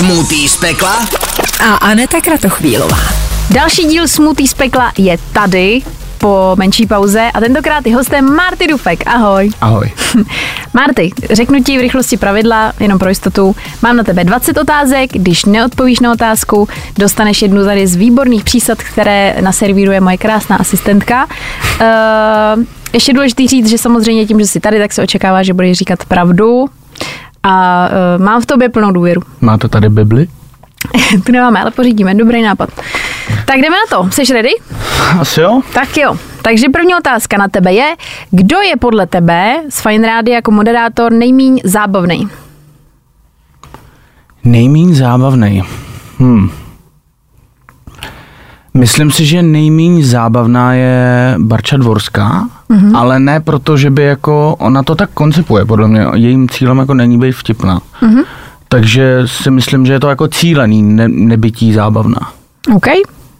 Smutý z pekla a Aneta Kratochvílová. Další díl Smutý z pekla je tady po menší pauze a tentokrát je hostem Marty Dufek. Ahoj. Ahoj. Marty, řeknu ti v rychlosti pravidla, jenom pro jistotu. Mám na tebe 20 otázek, když neodpovíš na otázku, dostaneš jednu tady z výborných přísad, které naservíruje moje krásná asistentka. Uh, ještě důležité říct, že samozřejmě tím, že jsi tady, tak se očekává, že budeš říkat pravdu. A uh, mám v tobě plnou důvěru. Máte tady Bibli? tu nemáme, ale pořídíme. Dobrý nápad. Tak jdeme na to. Jsi ready? Asi jo. Tak jo. Takže první otázka na tebe je, kdo je podle tebe z Fine Radio jako moderátor nejmíň zábavný? Nejmíň zábavný. Hm. Myslím si, že nejméně zábavná je Barča Dvorská, mm-hmm. ale ne proto, že by jako, ona to tak koncipuje, podle mě, jejím cílem jako není být vtipná. Mm-hmm. Takže si myslím, že je to jako cílený ne, nebytí zábavná. OK,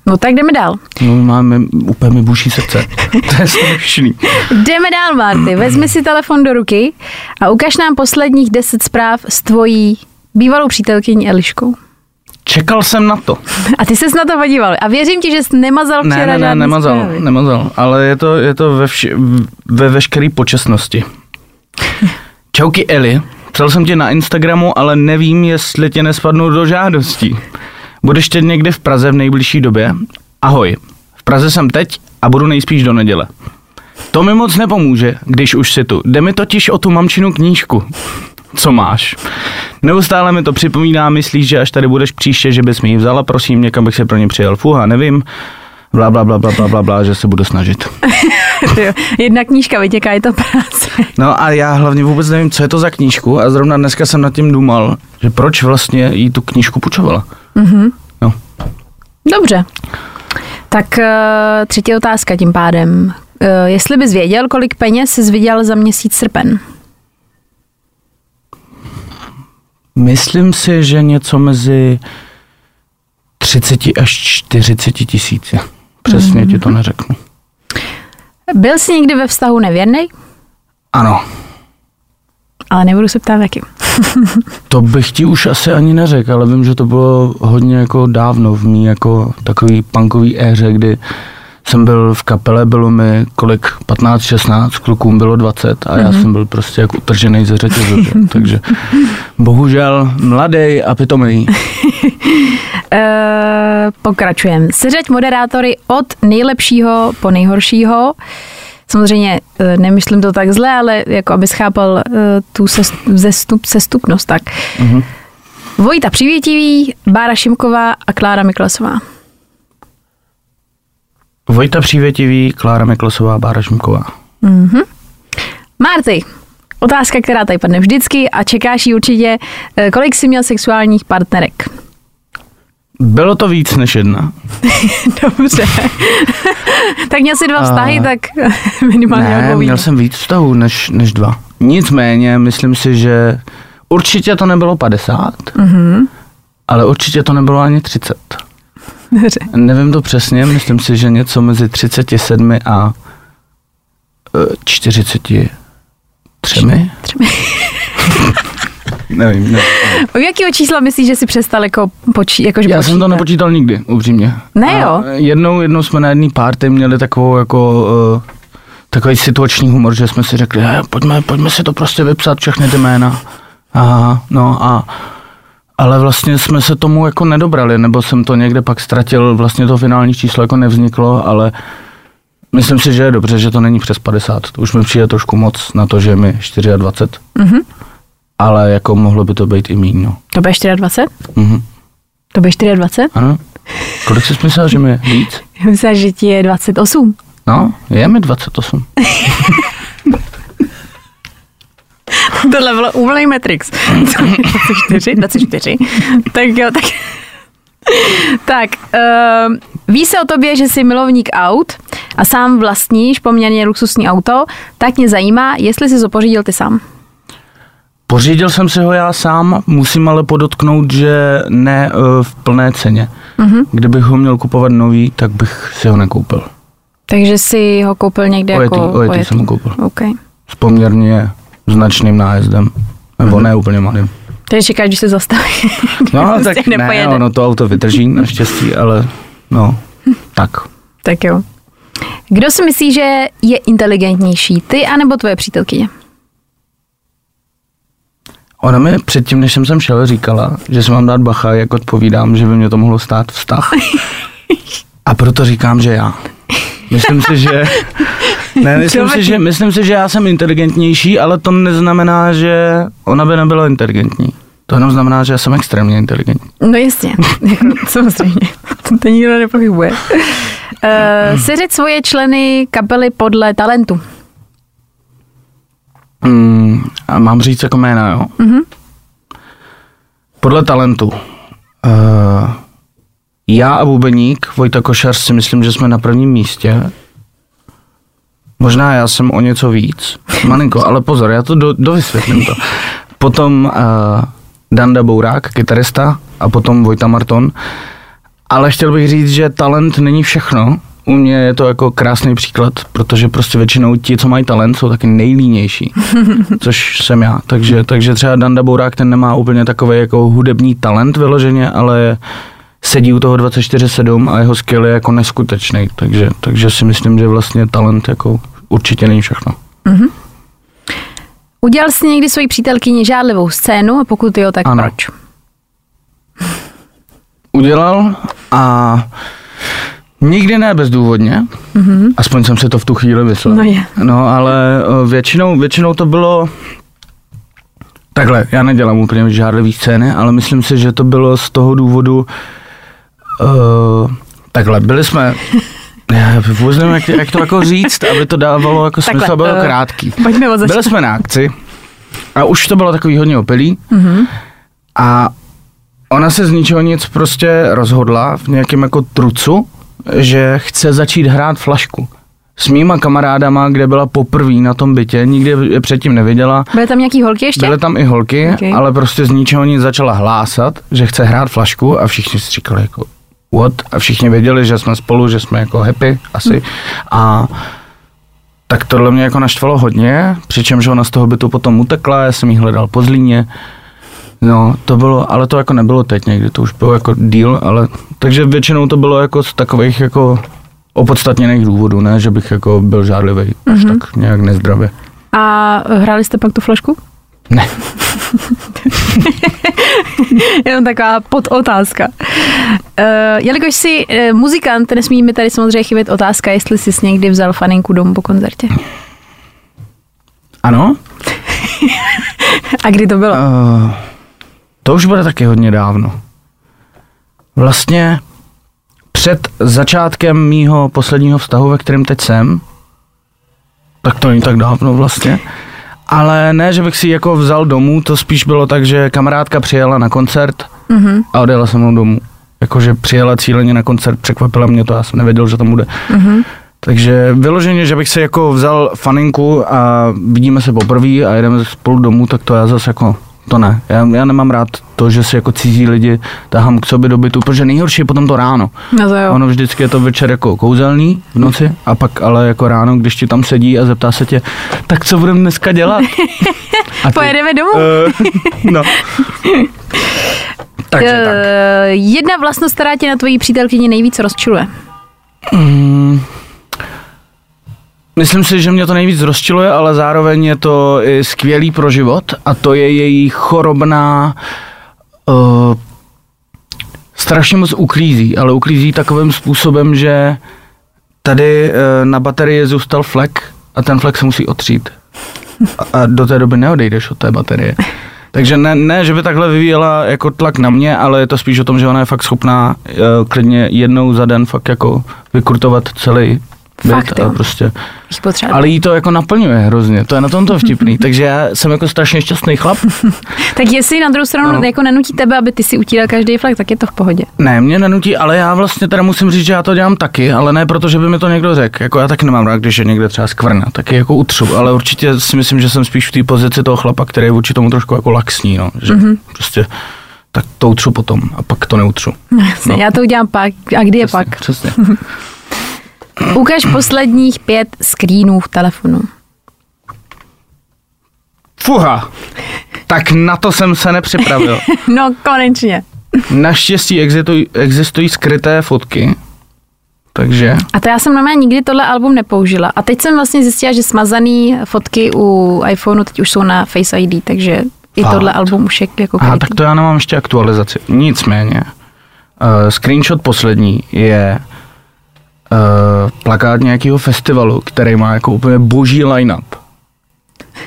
no tak jdeme dál. No máme, úplně mi buší srdce. to je strašný. jdeme dál, Marty. Vezmi si telefon do ruky a ukaž nám posledních deset zpráv s tvojí bývalou přítelkyní Eliškou. Čekal jsem na to. A ty ses na to podíval. A věřím ti, že jsi nemazal včera ne, ne, ne, nemazal, zprávy. nemazal. Ale je to, je to ve, vši, ve veškeré počasnosti. Čauky Eli, psal jsem ti na Instagramu, ale nevím, jestli tě nespadnou do žádostí. Budeš teď někde v Praze v nejbližší době? Ahoj, v Praze jsem teď a budu nejspíš do neděle. To mi moc nepomůže, když už si tu. Jde mi totiž o tu mamčinu knížku. Co máš? Neustále mi to připomíná, myslíš, že až tady budeš příště, že bys mi ji vzala, prosím, někam bych se pro ně přijel. Fuha, nevím. Bla, bla, bla, bla, bla, bla, bla, že se budu snažit. Jedna knížka vytěká, je to práce. No a já hlavně vůbec nevím, co je to za knížku a zrovna dneska jsem nad tím důmal, že proč vlastně jí tu knížku půjčovala. Mm-hmm. No. Dobře. Tak uh, třetí otázka tím pádem. Uh, jestli bys věděl, kolik peněz jsi viděl za měsíc srpen? Myslím si, že něco mezi 30 až 40 tisíci. Přesně mm-hmm. ti to mhm. neřeknu. Byl jsi někdy ve vztahu nevěrný? Ano. Ale nebudu se ptát jakým. to bych ti už asi ani neřekl, ale vím, že to bylo hodně jako dávno v mý jako takový punkový éře, kdy jsem byl v kapele, bylo mi kolik, 15, 16, klukům bylo 20 a mm-hmm. já mhm. jsem byl prostě jako utržený ze řetězu, takže bohužel mladý a pitomý. uh, pokračujeme. Seřeď moderátory od nejlepšího po nejhoršího. Samozřejmě uh, nemyslím to tak zle, ale jako aby schápal uh, tu sestup, sestupnost, tak. Mm-hmm. Vojta Přivětivý, Bára Šimková a Klára Miklasová. Vojta Přívětivý, Klára Miklosová, Bára Šimková. Mm-hmm. Marty, otázka, která tady padne vždycky a čekáš ji určitě. Eh, kolik jsi měl sexuálních partnerek? Bylo to víc než jedna. Dobře. tak měl jsi dva vztahy, a... tak minimálně Ne, měl jsem víc vztahů než, než dva. Nicméně, myslím si, že určitě to nebylo 50, mm-hmm. ale určitě to nebylo ani 30. Dobře. Nevím to přesně, myslím si, že něco mezi 37 a 43. Třemi? Třemi. nevím, nevím. U jakého čísla myslíš, že si přestal jako počítat? Jako, Já počítat? jsem to nepočítal nikdy, upřímně. Ne jo? jednou, jednou jsme na jedné party měli takovou jako... Uh, takový situační humor, že jsme si řekli, pojďme, pojďme si to prostě vypsat, všechny ty jména. Aha, no a ale vlastně jsme se tomu jako nedobrali, nebo jsem to někde pak ztratil, vlastně to finální číslo jako nevzniklo, ale myslím si, že je dobře, že to není přes 50. To už mi přijde trošku moc na to, že je mi 24. Mm-hmm. Ale jako mohlo by to být i míň, no. To bude 24? Mm-hmm. To bude 24? Ano. Kolik jsi myslel, že mi je víc? Já myslel, že ti je 28. No, je mi 28. Tohle bylo úplný Matrix. 24, 24. Tak jo, tak... tak, uh, ví se o tobě, že jsi milovník aut a sám vlastníš poměrně luxusní auto, tak mě zajímá, jestli jsi to pořídil ty sám. Pořídil jsem si ho já sám, musím ale podotknout, že ne uh, v plné ceně. Uh-huh. Kdybych ho měl kupovat nový, tak bych si ho nekoupil. Takže si ho koupil někde ojetý, jako... Ojetý, jsem ho koupil. Okay. S poměrně značným nájezdem. Nebo mm-hmm. ne úplně malým. Takže čekáš, když se zastaví. No, Prostě tak ne, nepojede. ono to auto vydrží naštěstí, ale no, tak. Tak jo. Kdo si myslí, že je inteligentnější, ty anebo tvoje přítelkyně? Ona mi předtím, než jsem sem šel, říkala, že si mám dát bacha, jak odpovídám, že by mě to mohlo stát vztah. A proto říkám, že já. Myslím si, že... Ne, myslím si, že, myslím si, že já jsem inteligentnější, ale to neznamená, že ona by nebyla inteligentní. To jenom znamená, že já jsem extrémně inteligentní. No jasně, jako, samozřejmě. To nikdo nepochybuje. Uh, seřeď svoje členy kapely podle talentu. Mm, a mám říct jako jména, jo? Mhm. Podle talentu. Uh, já a bubeník, Vojta Košař si myslím, že jsme na prvním místě. Možná já jsem o něco víc. Malinko, ale pozor, já to do, dovysvětlím to. Potom uh, Danda Bourák, kytarista, a potom Vojta Marton. Ale chtěl bych říct, že talent není všechno. U mě je to jako krásný příklad, protože prostě většinou ti, co mají talent, jsou taky nejlínější, což jsem já. Takže, takže třeba Danda Bourák, ten nemá úplně takový jako hudební talent vyloženě, ale sedí u toho 24-7 a jeho skill je jako neskutečný. Takže, takže si myslím, že vlastně talent jako určitě není všechno. Udělal jsi někdy svoji přítelkyni žádlivou scénu a pokud jo, tak Ano. proč? Udělal a nikdy ne bezdůvodně, mm-hmm. aspoň jsem se to v tu chvíli myslel. No je. No, ale o, většinou, většinou to bylo takhle, já nedělám úplně žádlivý scény, ale myslím si, že to bylo z toho důvodu uh, takhle, byli jsme já vůbec nevím, jak, jak to jako říct, aby to dávalo jako Takhle, smysl a bylo eh, krátký. Pojďme od Byli jsme na akci a už to bylo takový hodně opilý Mhm. a ona se z ničeho nic prostě rozhodla v nějakém jako trucu, že chce začít hrát flašku. S mýma kamarádama, kde byla poprvé na tom bytě, nikdy je předtím neviděla. Byly tam nějaký holky ještě? Byly tam i holky, Ok. ale prostě z ničeho nic začala hlásat, že chce hrát flašku a všichni si říkali jako what? A všichni věděli, že jsme spolu, že jsme jako happy asi. A tak tohle mě jako naštvalo hodně, přičemž ona z toho bytu potom utekla, já jsem jí hledal po Zlíně. No, to bylo, ale to jako nebylo teď někdy, to už bylo jako deal, ale, takže většinou to bylo jako z takových jako opodstatněných důvodů, ne, že bych jako byl žádlivý, až Mhm. tak nějak nezdravě. A hráli jste pak tu flašku? Ne. Jenom taková podotázka. Uh, jelikož jsi uh, muzikant, nesmí mi tady samozřejmě chybět otázka, jestli jsi někdy vzal faninku domů po koncertě. Ano? A kdy to bylo? Uh, to už bude taky hodně dávno. Vlastně před začátkem mýho posledního vztahu, ve kterém teď jsem, tak to není tak dávno vlastně, ale ne, že bych si ji jako vzal domů, to spíš bylo tak, že kamarádka přijela na koncert Mhm. a odjela se mnou domů. Jakože přijela cíleně na koncert, překvapila mě to, já jsem nevěděl, že tam bude. Mhm. Takže vyloženě, že bych si jako vzal faninku a vidíme se poprvé a jedeme spolu domů, tak to já zase jako, to ne. Já, já nemám rád to, že si jako cizí lidi tahám k sobě do bytu, protože nejhorší je potom to ráno. No to jo. Ono vždycky je to večer jako kouzelný v noci a pak ale jako ráno, když ti tam sedí a zeptá se tě, tak co budeme dneska dělat? A ty, Pojedeme domů? Uh, no. Takže tak. Eh, Jedna vlastnost, která tě na tvojí přítelkyni nejvíc rozčiluje. Mm, myslím si, že mě to nejvíc rozčiluje, ale zároveň je to i skvělý pro život a to je její chorobná uh, strašně moc uklízí, ale uklízí takovým způsobem, že tady uh, na baterii zůstal flek a ten flek se musí otřít. A, a do té doby neodejdeš od té baterie. Takže ne, ne, že by takhle vyvíjela jako tlak na mě, ale je to spíš o tom, že ona je fakt schopná uh, klidně jednou za den fakt jako vykurtovat celý Fakt, a prostě. Potřeba. Ale jí to jako naplňuje hrozně, to je na tom to vtipný, takže já jsem jako strašně šťastný chlap. Tak jestli na druhou stranu No. jako nenutí tebe, aby ty si utíral každý flak, tak je to v pohodě. Ne, mě nenutí, ale já vlastně teda musím říct, že já to dělám taky, ale ne proto, že by mi to někdo řekl. Jako já taky nemám rád, když je někde třeba skvrna, taky jako utřu, ale určitě si myslím, že jsem spíš v té pozici toho chlapa, který je vůči tomu trošku jako laxní, no, že mm-hmm. prostě tak to utřu potom a pak to neutřu. Jasně, já to udělám pak. A kdy je pak? Přesně. Ukaž posledních pět screenů v telefonu. Fuha. Tak na to jsem se nepřipravil. No, konečně. Naštěstí existují, existují skryté fotky, takže A to já jsem normálně nikdy tohle album nepoužila. A teď jsem vlastně zjistila, že smazaný fotky u iPhoneu teď už jsou na Face ID, takže i Fakt? tohle album už je jako Aha, tak to já nemám ještě aktualizaci. Nicméně, uh, screenshot poslední je uh, plakát nějakého festivalu, který má jako úplně boží line-up.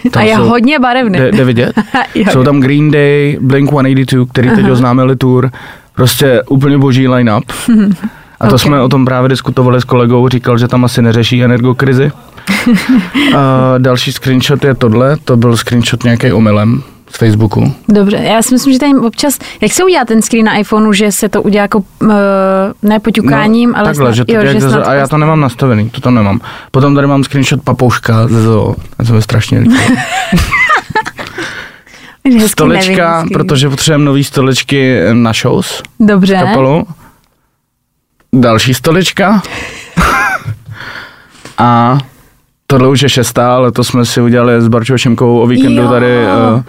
A Tam je jsou- hodně barevný. Jde, jde vidět? Jo, Jsou tam Green Day, Blink-182, který teď oznámili tour. Prostě úplně boží line-up. A to Ok. jsme o tom právě diskutovali s kolegou, říkal, že tam asi neřeší energokrizi. A další screenshot je tohle, to byl screenshot nějaký omylem z Facebooku. Dobře, já si myslím, že tady občas, jak se udělá ten screen na iPhoneu, že se to udělá jako, uh, ne poťukáním, ale No, takhle, snad, že to jo, že snad a já to nemám nastavený, to tam nemám. Potom tady mám screenshot papouška ze zoo, to se mi strašně líbí. Stolečka, nevím, protože potřebujeme nový stolečky na shows. Dobře, kapelu. Další stolička. a tohle už je šestá, ale to jsme si udělali s Barčou Šimkovou o víkendu Jo. tady uh,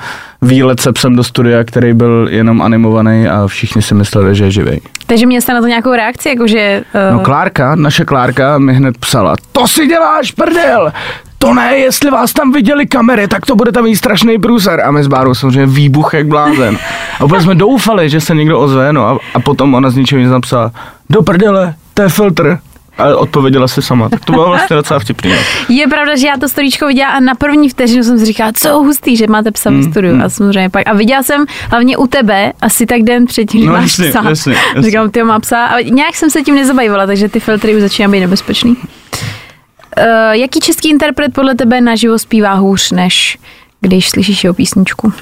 výlet se psem do studia, který byl jenom animovaný a všichni si mysleli, že je živý. takže měl jste na to nějakou reakci, jakože... No Uh, Klárka, naše Klárka mi hned psala, to si děláš prdel, to ne, jestli vás tam viděli kamery, tak to bude tam mít strašný průser. A my s Bárou samozřejmě výbuch jak blázen. A úplně jsme doufali, že se někdo ozve, no a, a potom ona z ničeho nic napsala, do prdele, to je filtr. A odpověděla si sama, tak to bylo vlastně docela vtipný. no. je pravda, že já to storíčko viděla a na první vteřinu jsem si říkala, co hustý, že máte psa v studiu. A samozřejmě pak. A viděla jsem hlavně u tebe, asi tak den předtím, že No, máš jasně, psa. jasně, jasně. Říkám, ty má psa. A nějak jsem se tím nezabývala, takže ty filtry už začínají být nebezpečný. Uh, jaký český interpret podle tebe naživo zpívá hůř, než když slyšíš jeho písničku?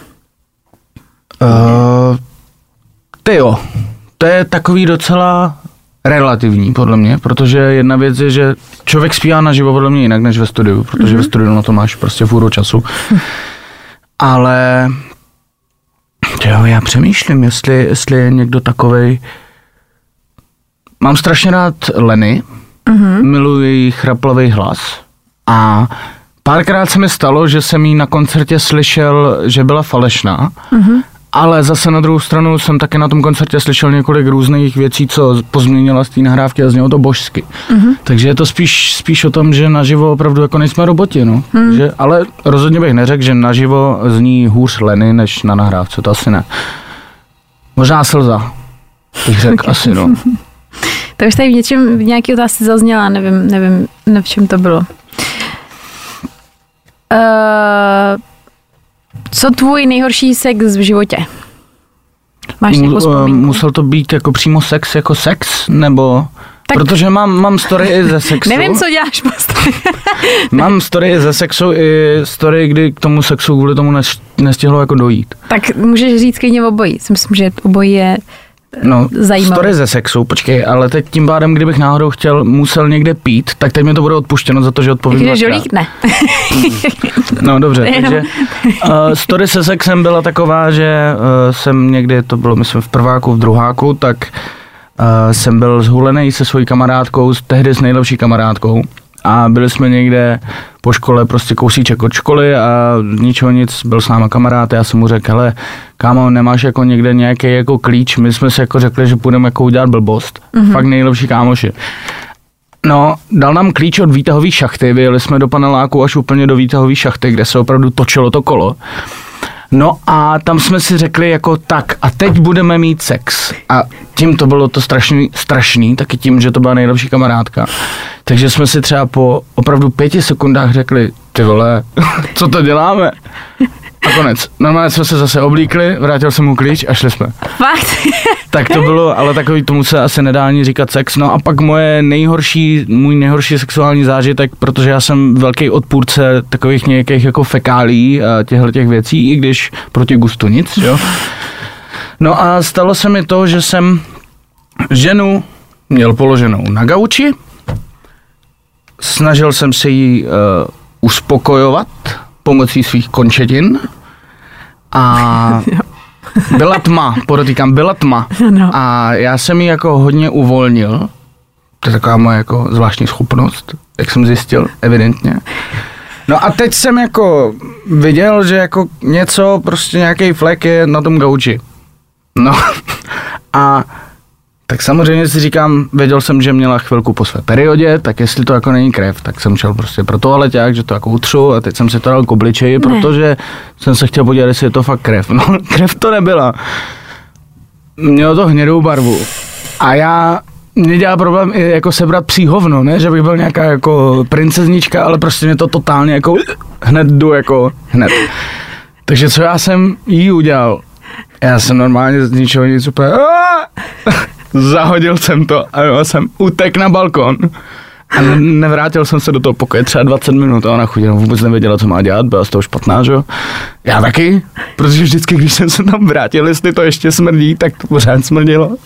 Uh, ty jo, to je takový docela relativní podle mě, protože jedna věc je, že člověk zpívá naživo podle mě jinak než ve studiu, protože mm-hmm. ve studiu na to máš prostě fůru času. Ale jo, já přemýšlím, jestli, jestli je někdo takovej. Mám strašně rád Leny, mm-hmm. miluji její chraplavý hlas a párkrát se mi stalo, že jsem jí na koncertě slyšel, že byla falešná, mm-hmm. Ale zase na druhou stranu jsem taky na tom koncertě slyšel několik různých věcí, co pozměnila z té nahrávky a znělo to božsky. Mm-hmm. Takže je to spíš, spíš o tom, že naživo opravdu jako nejsme roboti, no. Mm. Že, ale rozhodně bych neřekl, že naživo zní hůř Leny, než na nahrávce, to asi ne. Možná slza, bych řekl asi, no. To už tady v něčem, v nějaký otázce zazněla, nevím, nevím, ne v čem to bylo. Uh, co tvůj nejhorší sex v životě? Máš nějakou vzpomínku? Musel to být jako přímo sex, jako sex, nebo... Tak- Protože mám, mám story i ze sexu. Nevím, co děláš prostě. Mám story i ze sexu i story, kdy k tomu sexu kvůli tomu nes- nestihlo jako dojít. tak můžeš říct klidně obojí. Si Myslím, že obojí je No, Zajímavé. story ze sexu, počkej, ale teď tím pádem, kdybych náhodou chtěl, musel někde pít, tak teď mi to bude odpuštěno za to, že odpovím když žolík, ne. No dobře, takže uh, story se sexem byla taková, že uh, jsem někdy, to bylo myslím v prváku, v druháku, tak uh, jsem byl zhulený se svojí kamarádkou, tehdy s nejlepší kamarádkou a byli jsme někde po škole, prostě kousíček od školy a z ničeho nic, byl s náma kamarád, já jsem mu řekl, hele, kámo, nemáš jako někde nějaký jako klíč, my jsme si jako řekli, že půjdeme jako udělat blbost, mm-hmm. fakt nejlepší kámoši. No, dal nám klíč od výtahové šachty, vyjeli jsme do paneláku až úplně do výtahové šachty, kde se opravdu točilo to kolo. No a tam jsme si řekli jako tak a teď budeme mít sex. A tím to bylo to strašný, strašný, taky tím, že to byla nejlepší kamarádka. Takže jsme si třeba po opravdu pěti sekundách řekli, ty vole, co to děláme? A konec. Normálně jsme se zase oblíkli, vrátil jsem mu klíč a šli jsme. Fakt? Tak to bylo, ale takový tomu se asi nedá ani říkat sex. No a pak moje nejhorší, můj nejhorší sexuální zážitek, protože já jsem velký odpůrce takových nějakých jako fekálí a těchto těch věcí, i když proti gustu nic, jo. No a stalo se mi to, že jsem ženu měl položenou na gauči, snažil jsem se jí uh, uspokojovat pomocí svých končetin a byla tma, podotýkám, byla tma. No. A já jsem ji jako hodně uvolnil. To je taková moje jako zvláštní schopnost, jak jsem zjistil, evidentně. No a teď jsem jako viděl, že jako něco, prostě nějaký flek je na tom gauči. No a tak samozřejmě si říkám, věděl jsem, že měla chvilku po své periodě, tak jestli to jako není krev, tak jsem šel prostě pro toaleťák, že to jako utřu a teď jsem si to dal k obličeji, protože jsem se chtěl podívat, jestli je to fakt krev. No, krev to nebyla. Mělo to hnědou barvu. A já mě dělá problém i jako sebrat psí hovno, ne, že bych byl nějaká jako princeznička, ale prostě mě to totálně jako hned jdu jako hned. Takže co já jsem jí udělal? Já jsem normálně z ničeho nic úplně zahodil jsem to a jsem utek na balkon. A ne- nevrátil jsem se do toho pokoje třeba 20 minut a ona chudina vůbec nevěděla, co má dělat, byla z toho špatná, že jo? Já taky, protože vždycky, když jsem se tam vrátil, jestli to ještě smrdí, tak to pořád smrdilo.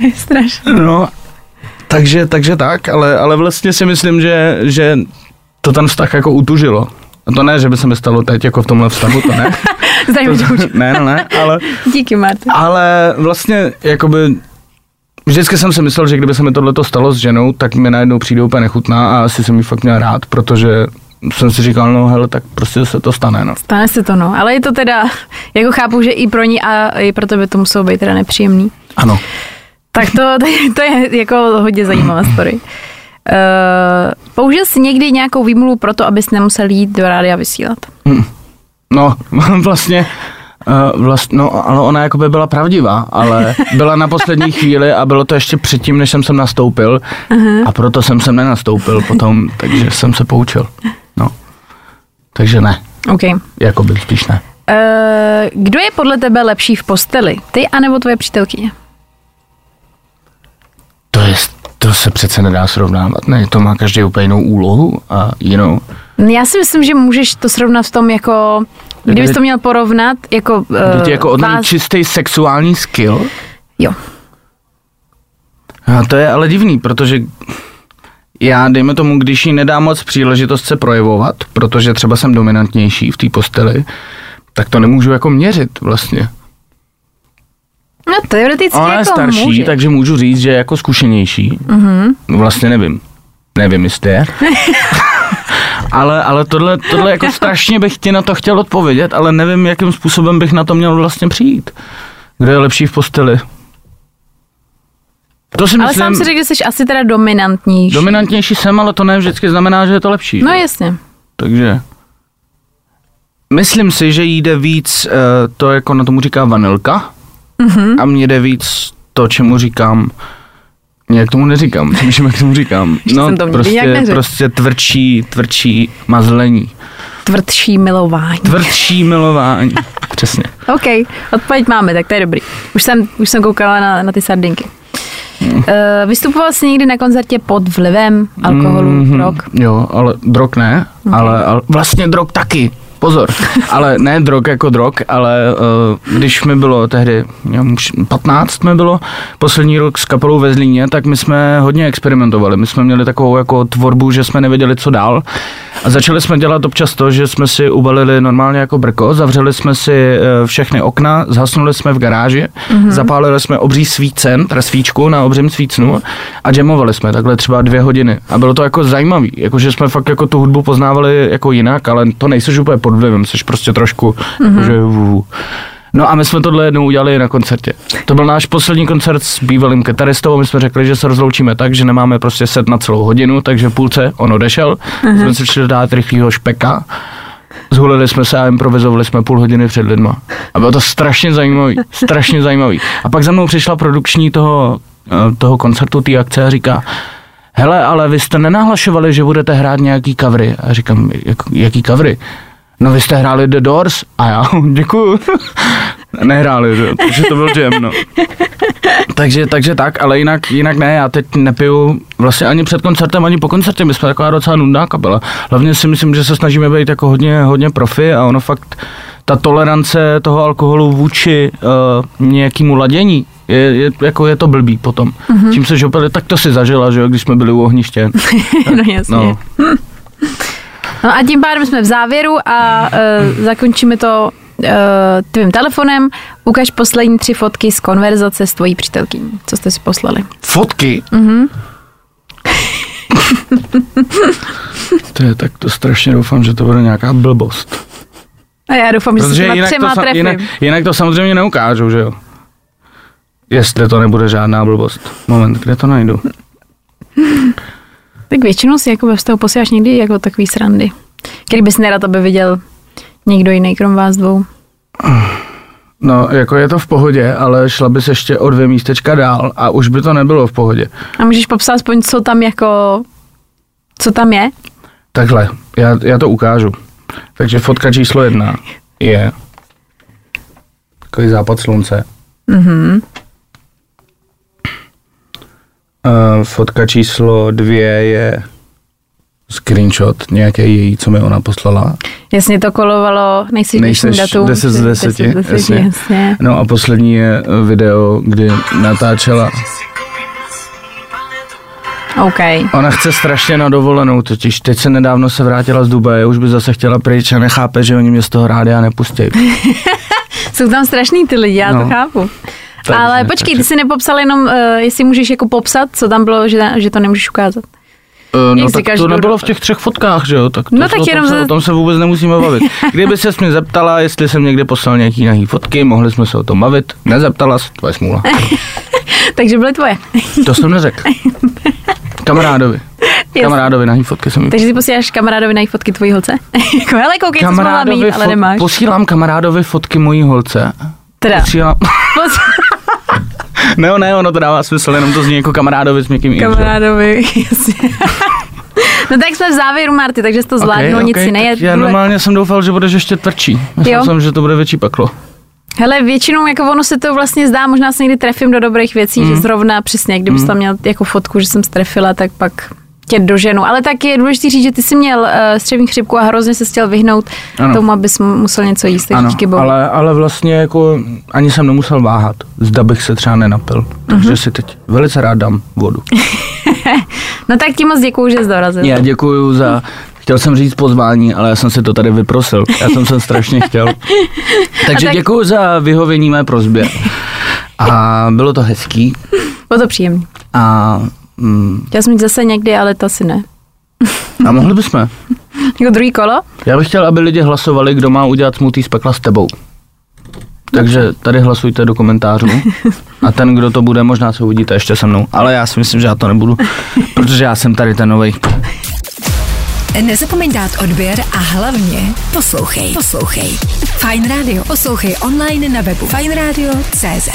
Je strašné. No, takže, takže tak, ale, ale vlastně si myslím, že, že to ten vztah jako utužilo. A to ne, že by se mi stalo teď jako v tomhle vztahu, to ne. Zdravím tě, To, ne, ne, ne, ale, Díky, Marta. ale vlastně jakoby Vždycky jsem si myslel, že kdyby se mi tohle stalo s ženou, tak mi najednou přijde úplně nechutná a asi jsem ji fakt měl rád, protože jsem si říkal, no hele, tak prostě se to stane, no. Stane se to, no. Ale je to teda, jako chápu, že i pro ní a i pro tebe to muselo být teda nepříjemný. Ano. Tak to, to, je, to je jako hodně zajímavá story. Uh, použil jsi někdy nějakou výmluvu pro to, abys nemusel jít do rádia vysílat? No, vlastně, uh, vlast, no, ale ona jako by byla pravdivá, ale byla na poslední chvíli a bylo to ještě předtím, než jsem sem nastoupil a proto jsem sem nenastoupil potom, takže jsem se poučil. No. Takže ne, OK. Uh, jako by spíš ne. kdo je podle tebe lepší v posteli? Ty anebo tvoje přítelkyně? To je, to se přece nedá srovnávat, ne? To má každý úplně jinou úlohu a jinou. Já si myslím, že můžeš to srovnat v tom jako, kdybys to měl porovnat, jako... Uh, jako odnat čistý sexuální skill? Jo. A to je ale divný, protože já, dejme tomu, když jí nedám moc příležitost se projevovat, protože třeba jsem dominantnější v té posteli, tak to nemůžu jako měřit vlastně. No teoreticky Ona je jako starší, může. takže můžu říct, že je jako zkušenější. Mm-hmm. Vlastně nevím. Nevím, jestli je. ale, ale tohle, tohle jako strašně bych ti na to chtěl odpovědět, ale nevím, jakým způsobem bych na to měl vlastně přijít. Kdo je lepší v posteli? To si Ale myslím, sám si řekl, že jsi asi teda dominantnější. dominantnější jsem, ale to ne vždycky znamená, že je to lepší. No jasně. Takže myslím si, že jde víc uh, to, jako na tomu říká vanilka Mhm. a mně jde víc to, čemu říkám jak tomu neříkám, přemýšlím, jak tomu říkám. No, to prostě, prostě tvrdší, tvrdší mazlení. Tvrdší milování. Tvrdší milování. Přesně. OK, odpověď máme, tak to je dobrý. Už jsem, už jsem koukala na, na ty sardinky. Uh, vystupoval jsi někdy na koncertě pod vlivem alkoholu, Mhm, drog? Jo, ale drog ne, okay. ale, ale vlastně drog taky. Pozor, ale ne drog jako drog, ale uh, když mi bylo tehdy, já už 15 mi bylo, poslední rok s kapelou ve Zlíně, tak my jsme hodně experimentovali. My jsme měli takovou jako tvorbu, že jsme nevěděli, co dál. A začali jsme dělat občas to, že jsme si ubalili normálně jako brko, zavřeli jsme si uh, všechny okna, zhasnuli jsme v garáži, mm-hmm. zapálili jsme obří svícen, teda svíčku na obřím svícnu a jamovali jsme takhle třeba dvě hodiny. A bylo to jako zajímavý, jakože jsme fakt jako tu hudbu poznávali jako jinak, ale to nejseš úplně pod vlivem, jsi prostě trošku, mm-hmm. jakože vů. No a my jsme tohle jednou udělali na koncertě. To byl náš poslední koncert s bývalým kytaristou. My jsme řekli, že se rozloučíme tak, že nemáme prostě set na celou hodinu, takže v půlce on odešel. Uh-huh. Jsme si šli dát rychlýho špeka. Zhulili jsme se a improvizovali jsme půl hodiny před lidma. A bylo to strašně zajímavý, strašně zajímavý. A pak za mnou přišla produkční toho, eh, toho koncertu, té akce a říká, hele, ale vy jste nenahlašovali, že budete hrát nějaký kavry. A říkám, jak, jaký kavry? No vy jste hráli The Doors? A já, děkuju. Nehráli, že? takže to byl jam, no. Takže, takže tak, ale jinak, jinak ne, já teď nepiju vlastně ani před koncertem, ani po koncertě, my jsme taková docela nudná kapela. Hlavně si myslím, že se snažíme být jako hodně, hodně profi a ono fakt, ta tolerance toho alkoholu vůči uh, nějakému ladění, je, je, jako je to blbý potom. Mm-hmm. Čím se opili, tak to si zažila, že jo, když jsme byli u ohniště. no jasně. No, No a tím pádem jsme v závěru a uh, zakončíme to uh, tvým telefonem. Ukaž poslední tři fotky z konverzace s tvojí přítelkyní. Co jste si poslali? fotky. To je tak, to strašně doufám, že to bude nějaká blbost. A já doufám, že se těma jinak to, třema trefím. jinak, jinak to samozřejmě neukážou, že jo? Jestli to nebude žádná blbost. Moment, kde to najdu? Tak většinou si jako ve vztahu posíláš někdy jako takový srandy. Který bys nerad, aby viděl někdo jiný, krom vás dvou. No, jako je to v pohodě, ale šla bys ještě o dvě místečka dál a už by to nebylo v pohodě. A můžeš popsat aspoň, co tam jako, co tam je? Takhle, já, já to ukážu. Takže fotka číslo jedna je takový západ slunce. Mhm. Uh, fotka číslo dvě je screenshot nějaké její, co mi ona poslala. Jasně to kolovalo nejsi Nejseš datum. 10 z 10, 10 z 10 jasně. jasně. No a poslední je eh, video, kdy natáčela. OK. Ona chce strašně na dovolenou, totiž teď se nedávno se vrátila z Dubaje, už by zase chtěla pryč a nechápe, že oni mě z toho rádia nepustí. Jsou tam strašný ty lidi, já No. to chápu. Takže- Ale počkej, ty takže- si nepopsal jenom, uh, jestli můžeš jako popsat, co tam bylo, že, že to nemůžeš ukázat. Uh, no Jak tak to nebylo v těch třech fotkách, že jo? Tak to, No tak o, tom jenom se, o tom se vůbec nemusíme bavit. Kdyby se mě zeptala, jestli jsem někde poslal nějaký nahý fotky, mohli jsme se o tom bavit. Nezeptala se, tvoje smůla. Takže byly tvoje. To jsem neřekl. Kamarádovi. Jasně. Kamarádovi nahý fotky jsem Takže si posíláš kamarádovi na fotky tvojí holce? jako, hele, koukej, co jsi mohla mít, ale nemáš. Posílám kamarádovi fotky mojí holce. Teda, Posílám... ne, ne, ono to dává smysl, jenom to zní jako kamarádovi s že jo? kamarádovi, jasně. No tak jsme v závěru, Marty, takže jsi to zvládnul, Ok, nic ok, si tak nejet. Já normálně jsem doufal, že budeš ještě tvrdší. Myslel Jo. jsem, že to bude větší peklo. Hele, většinou jako ono se to vlastně zdá, možná se někdy trefím do dobrých věcí, Mm. že zrovna přesně, kdybys tam měl jako fotku, že jsem strefila, tak pak tě doženu. Ale tak je důležité říct, že ty jsi měl uh, střevní chřipku a hrozně se chtěl vyhnout Ano. tomu, abys mu- musel něco jíst, Ano, díky bohu. ale, ale vlastně jako ani jsem nemusel váhat, zda bych se třeba nenapil. Takže Mhm. si teď velice rád dám vodu. No tak ti moc děkuju, že jsi dorazil. Já děkuji za, chtěl jsem říct pozvání, ale já jsem si to tady vyprosil. Já jsem se strašně chtěl. Takže tak- děkuji za vyhovění mé prozbě. A bylo to hezký. Bylo to příjemné. A, mm, Chtěl jsem jít zase někdy, ale to asi ne. a mohli bychom. Jako druhý kolo? Já bych chtěl, aby lidi hlasovali, kdo má udělat smutý z pekla s tebou. Takže tady hlasujte do komentářů a ten, kdo to bude, možná se uvidíte ještě se mnou. Ale já si myslím, že já to nebudu, protože já jsem tady ten nový. Nezapomeň dát odběr a hlavně poslouchej. Poslouchej. Fine Radio. Poslouchej online na webu fajnradio.cz.